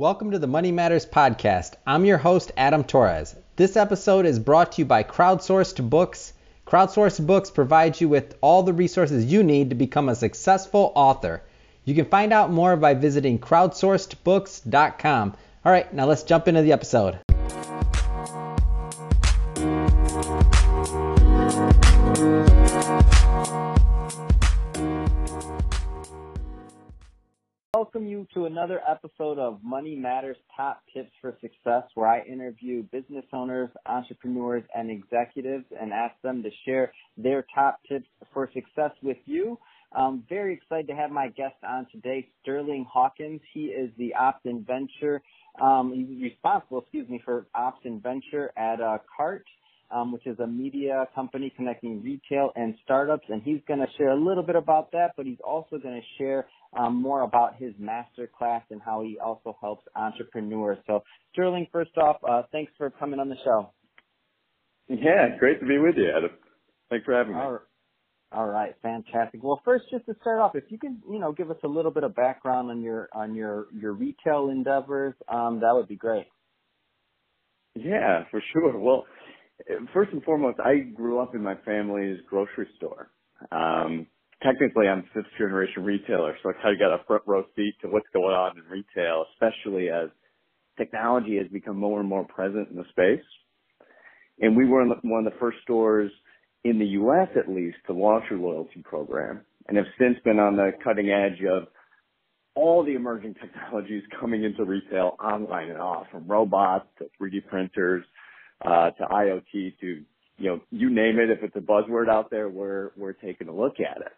Welcome to the Money Matters Podcast. I'm your host, Adam Torres. This episode is brought to you by Crowdsourced Books. Crowdsourced Books provides you with all the resources you need to become a successful author. You can find out more by visiting crowdsourcedbooks.com. All right, now let's jump into the episode. Welcome you to another episode of Money Matters Top Tips for Success, where I interview business owners, entrepreneurs, and executives and ask them to share their top tips for success with you. I'm very excited to have my guest on today, Sterling Hawkins. He is the Ops and Venture, um, responsible, excuse me, for Ops and Venture at uh, CART. Um, which is a media company connecting retail and startups. And he's going to share a little bit about that, but he's also going to share um, more about his master class and how he also helps entrepreneurs. So, Sterling, first off, uh, thanks for coming on the show. Yeah, great to be with you, Adam. Thanks for having me. All right. All right, fantastic. Well, first, just to start off, if you can, you know, give us a little bit of background on your on your your retail endeavors, um, that would be great. Yeah, for sure. Well, first and foremost, I grew up in my family's grocery store. Um, technically I'm fifth generation retailer, so I kind of got a front row seat to what's going on in retail, especially as technology has become more and more present in the space. And we were one of the first stores in the U.S. at least to launch a loyalty program and have since been on the cutting edge of all the emerging technologies coming into retail online and off from robots to 3D printers, uh, to IoT to, you know, you name it. If it's a buzzword out there, we're, we're taking a look at it.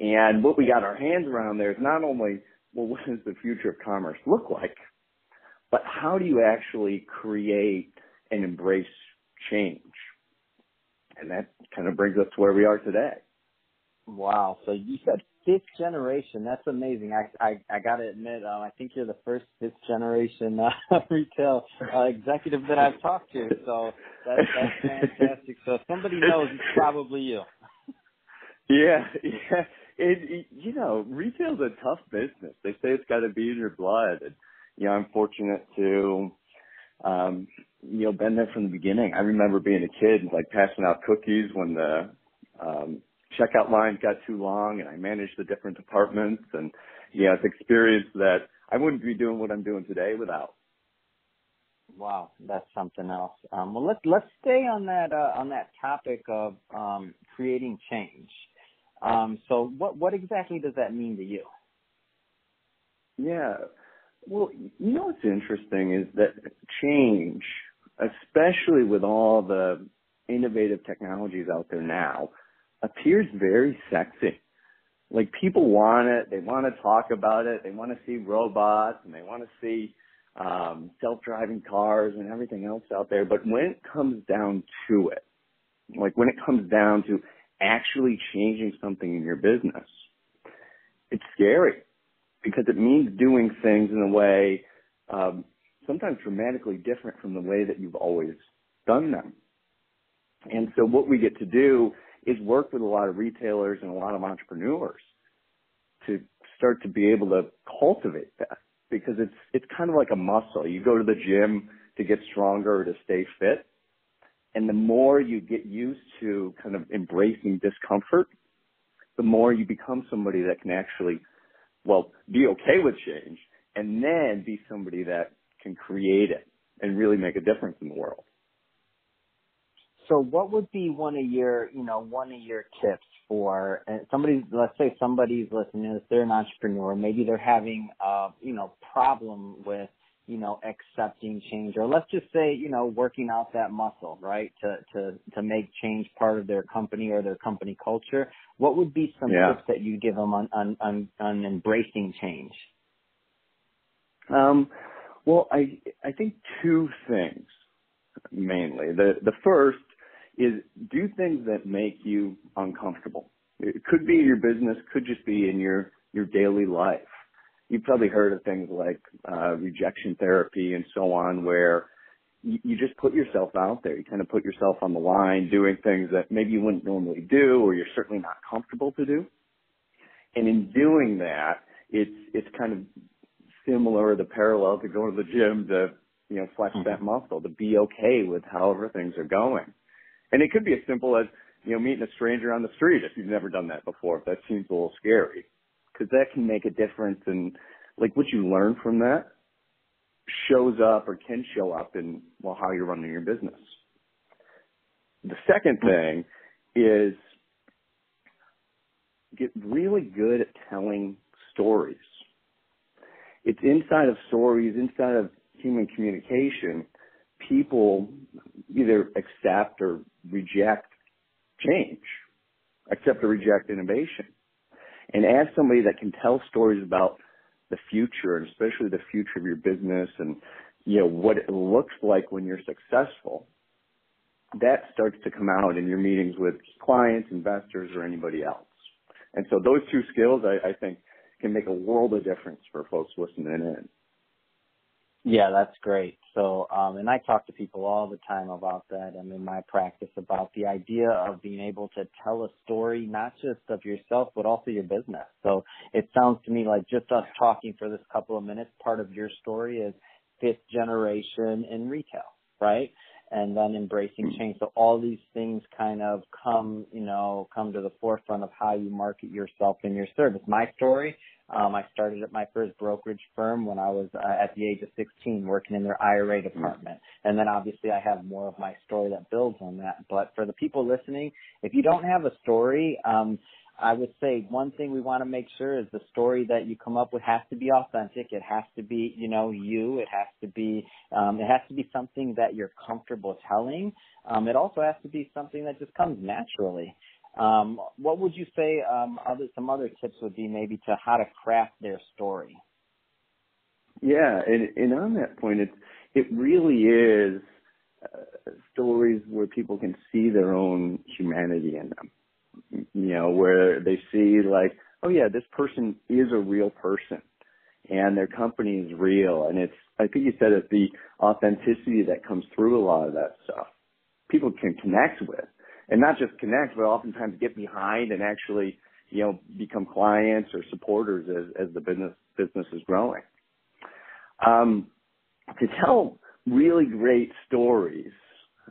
And what we got our hands around there is not only, well, what does the future of commerce look like, but how do you actually create and embrace change? And that kind of brings us to where we are today. Wow. So you said fifth generation. That's amazing. I I, I got to admit, um, I think you're the first fifth generation uh, retail uh, executive that I've talked to. So that's, that's fantastic. So if somebody knows, it's probably you. Yeah, yeah. It, it, you know, retail's a tough business. They say it's got to be in your blood, and you know, I'm fortunate to, um, you know, been there from the beginning. I remember being a kid, like passing out cookies when the um, checkout lines got too long, and I managed the different departments, and yeah, it's experience that I wouldn't be doing what I'm doing today without. Wow, that's something else. Um, well, let's let's stay on that uh, on that topic of um, creating change. Um, so what, what exactly does that mean to you? Yeah. Well, you know what's interesting is that change, especially with all the innovative technologies out there now, appears very sexy. Like people want it, they want to talk about it, they want to see robots and they want to see um, self-driving cars and everything else out there. But when it comes down to it, like when it comes down to actually changing something in your business, it's scary because it means doing things in a way um, sometimes dramatically different from the way that you've always done them. And so what we get to do is work with a lot of retailers and a lot of entrepreneurs to start to be able to cultivate that because it's it's kind of like a muscle. You go to the gym to get stronger or to stay fit. And the more you get used to kind of embracing discomfort, the more you become somebody that can actually, well, be okay with change and then be somebody that can create it and really make a difference in the world. So what would be one of your, you know, one of your tips for somebody, let's say somebody's listening, they're an entrepreneur, maybe they're having a, you know, problem with you know, accepting change or let's just say, you know, working out that muscle, right? To, to, to make change part of their company or their company culture. What would be some yeah. tips that you give them on, on, on, on embracing change? Um, well, I, I think two things mainly. The, the first is do things that make you uncomfortable. It could be your business, could just be in your, your daily life you've probably heard of things like uh, rejection therapy and so on, where you, you just put yourself out there. You kind of put yourself on the line, doing things that maybe you wouldn't normally do, or you're certainly not comfortable to do. And in doing that, it's it's kind of similar, the parallel to going to the gym to, you know, flex Mm-hmm. that muscle, to be okay with however things are going. And it could be as simple as, you know, meeting a stranger on the street if you've never done that before, if that seems a little scary. Cause that can make a difference and like, what you learn from that shows up or can show up in, well, how you're running your business. The second thing is get really good at telling stories. It's inside of stories, inside of human communication, people either accept or reject change, accept or reject innovation. And as somebody that can tell stories about the future and especially the future of your business and you know what it looks like when you're successful, that starts to come out in your meetings with clients, investors, or anybody else. And so those two skills, I, I think, can make a world of difference for folks listening in. Yeah, that's great. So, um, and I talk to people all the time about that. I'm in my practice about the idea of being able to tell a story, not just of yourself, but also your business. So it sounds to me like just us talking for this couple of minutes, part of your story is fifth generation in retail, right? And then embracing change. So all these things kind of come, you know, come to the forefront of how you market yourself and your service. My story, um, I started at my first brokerage firm when I was uh, at the age of 16 working in their IRA department. And then obviously I have more of my story that builds on that. But for the people listening, if you don't have a story, um, I would say one thing we want to make sure is the story that you come up with has to be authentic. It has to be, you know, you. It has to be, um, it has to be something that you're comfortable telling. Um, it also has to be something that just comes naturally. Um, what would you say? Um, other some other tips would be maybe to how to craft their story. Yeah, and, and on that point, it it really is uh, stories where people can see their own humanity in them. You know, where they see like, oh yeah, this person is a real person, and their company is real, and it's. I think you said it, the authenticity that comes through a lot of that stuff. People can connect with, and not just connect, but oftentimes get behind and actually, you know, become clients or supporters as, as the business business is growing. Um, to tell really great stories,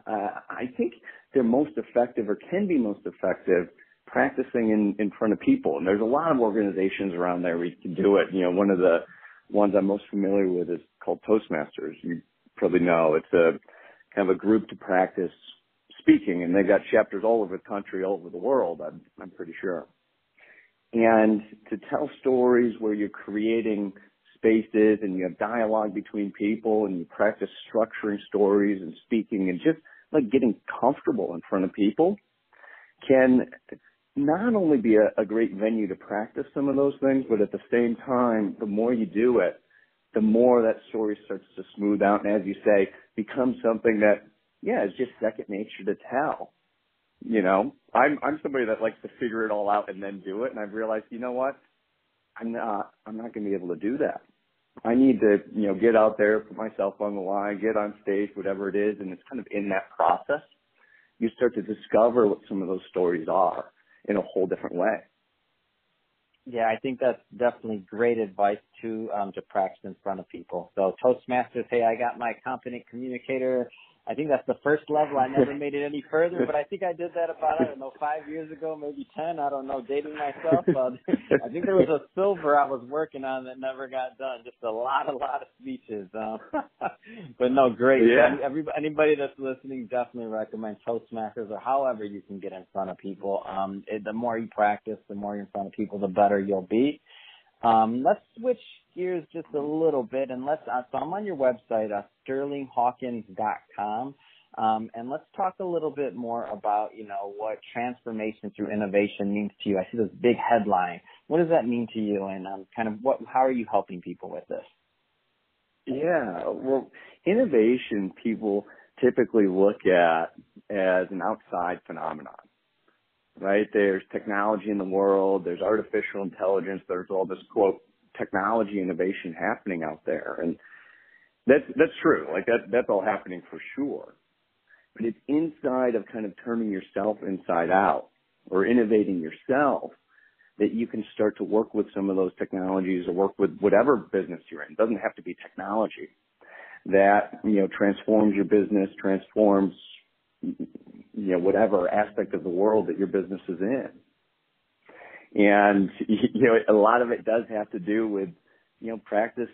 uh, I think they're most effective or can be most effective practicing in, in front of people. And there's a lot of organizations around there where you can do it. You know, one of the ones I'm most familiar with is called Toastmasters. You probably know it's a kind of a group to practice speaking and they've got chapters all over the country, all over the world, I'm, I'm pretty sure. And to tell stories where you're creating spaces and you have dialogue between people and you practice structuring stories and speaking and just like getting comfortable in front of people can not only be a, a great venue to practice some of those things, but at the same time, the more you do it, the more that story starts to smooth out and as you say, become something that, yeah, is just second nature to tell. You know, I'm, I'm somebody that likes to figure it all out and then do it. And I've realized, you know what? I'm not, I'm not going to be able to do that. I need to, you know, get out there, put myself on the line, get on stage, whatever it is. And it's kind of in that process, you start to discover what some of those stories are in a whole different way. Yeah, I think that's definitely great advice to um, to practice in front of people. So Toastmasters, hey, I got my competent communicator. I think that's the first level. I never made it any further, but I think I did that about I don't know five years ago, maybe ten. I don't know. Dating myself, uh, I think there was a silver I was working on that never got done. Just a lot, a lot of speeches. Um, but no, great. Yeah. Everybody, anybody that's listening, definitely recommend Toastmasters or however you can get in front of people. Um, it, the more you practice, the more you're in front of people, the better you'll be. Um, let's switch gears just a little bit and let's, uh, so I'm on your website, uh, sterlinghawkins.com. Um, and let's talk a little bit more about, you know, what transformation through innovation means to you. I see this big headline. What does that mean to you? And um, kind of what, how are you helping people with this? Yeah, well, innovation people typically look at as an outside phenomenon, right? There's technology in the world, there's artificial intelligence, there's all this quote technology innovation happening out there, and that's that's true. Like that that's all happening for sure. But it's inside of kind of turning yourself inside out or innovating yourself that you can start to work with some of those technologies or work with whatever business you're in. It doesn't have to be technology that, you know, transforms your business, transforms, you know, whatever aspect of the world that your business is in. And, you know, a lot of it does have to do with, you know, practice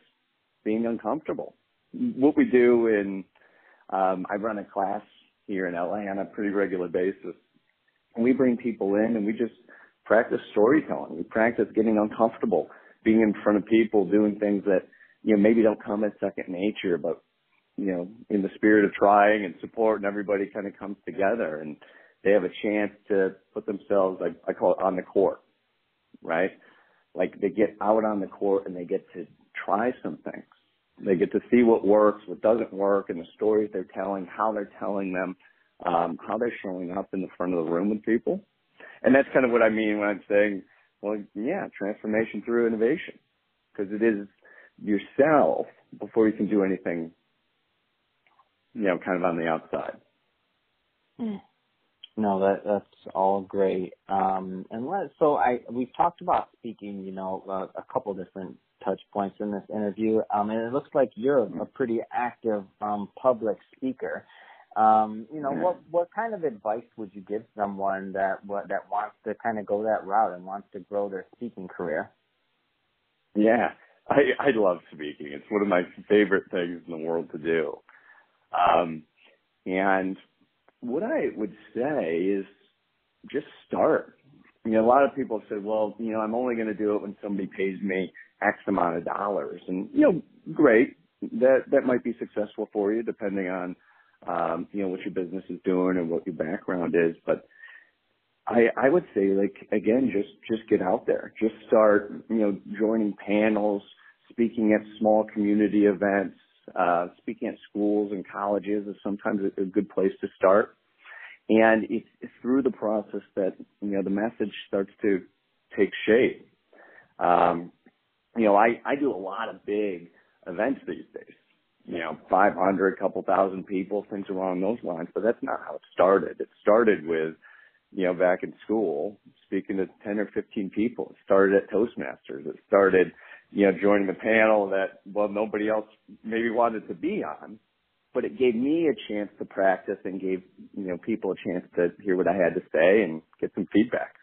being uncomfortable. What we do in, um, I run a class here in LA on a pretty regular basis. And we bring people in and we just practice storytelling. We practice getting uncomfortable, being in front of people, doing things that, you know, maybe don't come as second nature, but, you know, in the spirit of trying and support and everybody kind of comes together and they have a chance to put themselves, like I call it on the court, right? Like they get out on the court and they get to try some things. They get to see what works, what doesn't work, and the stories they're telling, how they're telling them, um, how they're showing up in the front of the room with people. And that's kind of what I mean when I'm saying, well, yeah, transformation through innovation. Because it is yourself before you can do anything, you know, kind of on the outside. No, that that's all great. Um, and let so I we've talked about speaking, you know, uh, a couple different touch points in this interview. Um, and it looks like you're a, a pretty active um, public speaker. Um, you know, what what kind of advice would you give someone that what that wants to kind of go that route and wants to grow their speaking career? Yeah, I I love speaking. It's one of my favorite things in the world to do. Um, and what I would say is just start. You know, a lot of people have said, well, you know, I'm only going to do it when somebody pays me X amount of dollars. And, you know, great. That, that might be successful for you depending on, um, you know, what your business is doing and what your background is. But I, I would say like, again, just, just get out there. Just start, you know, joining panels, speaking at small community events, uh, speaking at schools and colleges is sometimes a, good place to start. And it's, it's through the process that, you know, the message starts to take shape. Um, you know, I, I do a lot of big events these days. You know, 500, couple thousand people, things along those lines. But that's not how it started. It started with, you know, back in school, speaking to 10 or 15 people. It started at Toastmasters. It started, you know, joining the panel that, well, nobody else maybe wanted to be on. But it gave me a chance to practice and gave, you know, people a chance to hear what I had to say and get some feedback.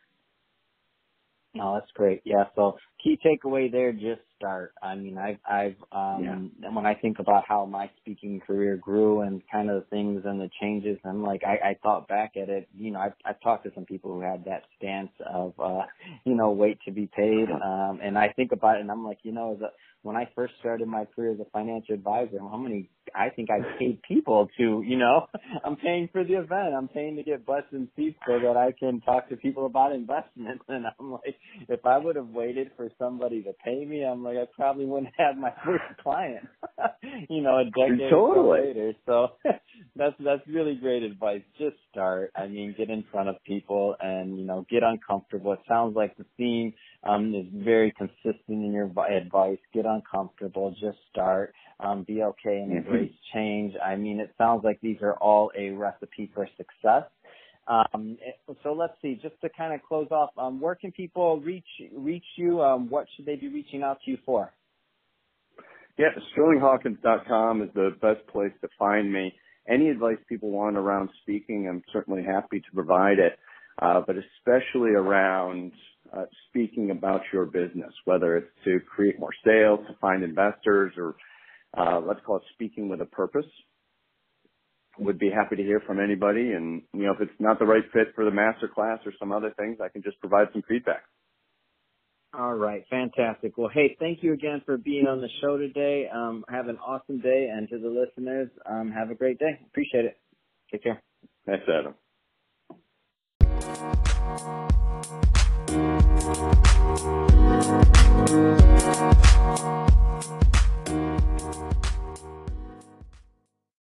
No, that's great. Yeah. So key takeaway there, just start. I mean, I've, I've, um, yeah. when I think about how my speaking career grew and kind of the things and the changes, I'm like, I, I thought back at it, you know, I've, I've talked to some people who had that stance of, uh, you know, wait to be paid. Um, and I think about it and I'm like, you know, the, when I first started my career as a financial advisor, how many I think I paid people to, you know, I'm paying for the event. I'm paying to get butts and seats so that I can talk to people about investments. And I'm like, if I would have waited for somebody to pay me, I'm like, I probably wouldn't have my first client, you know, a decade totally. later. So that's, that's really great advice. Just start. I mean, get in front of people and, you know, get uncomfortable. It sounds like the theme, um, is very consistent in your advice. Get uncomfortable. Just start. Um, be okay and mm-hmm. embrace change. I mean, it sounds like these are all a recipe for success. Um, so let's see, just to kind of close off, um, where can people reach reach you? Um, what should they be reaching out to you for? Yeah, sterlinghawkins.com is the best place to find me. Any advice people want around speaking, I'm certainly happy to provide it, uh, but especially around uh, speaking about your business, whether it's to create more sales, to find investors, or uh, let's call it speaking with a purpose would be happy to hear from anybody. And, you know, if it's not the right fit for the master class or some other things, I can just provide some feedback. All right. Fantastic. Well, hey, thank you again for being on the show today. Um, have an awesome day. And to the listeners, um, have a great day. Appreciate it. Take care. Thanks, Adam.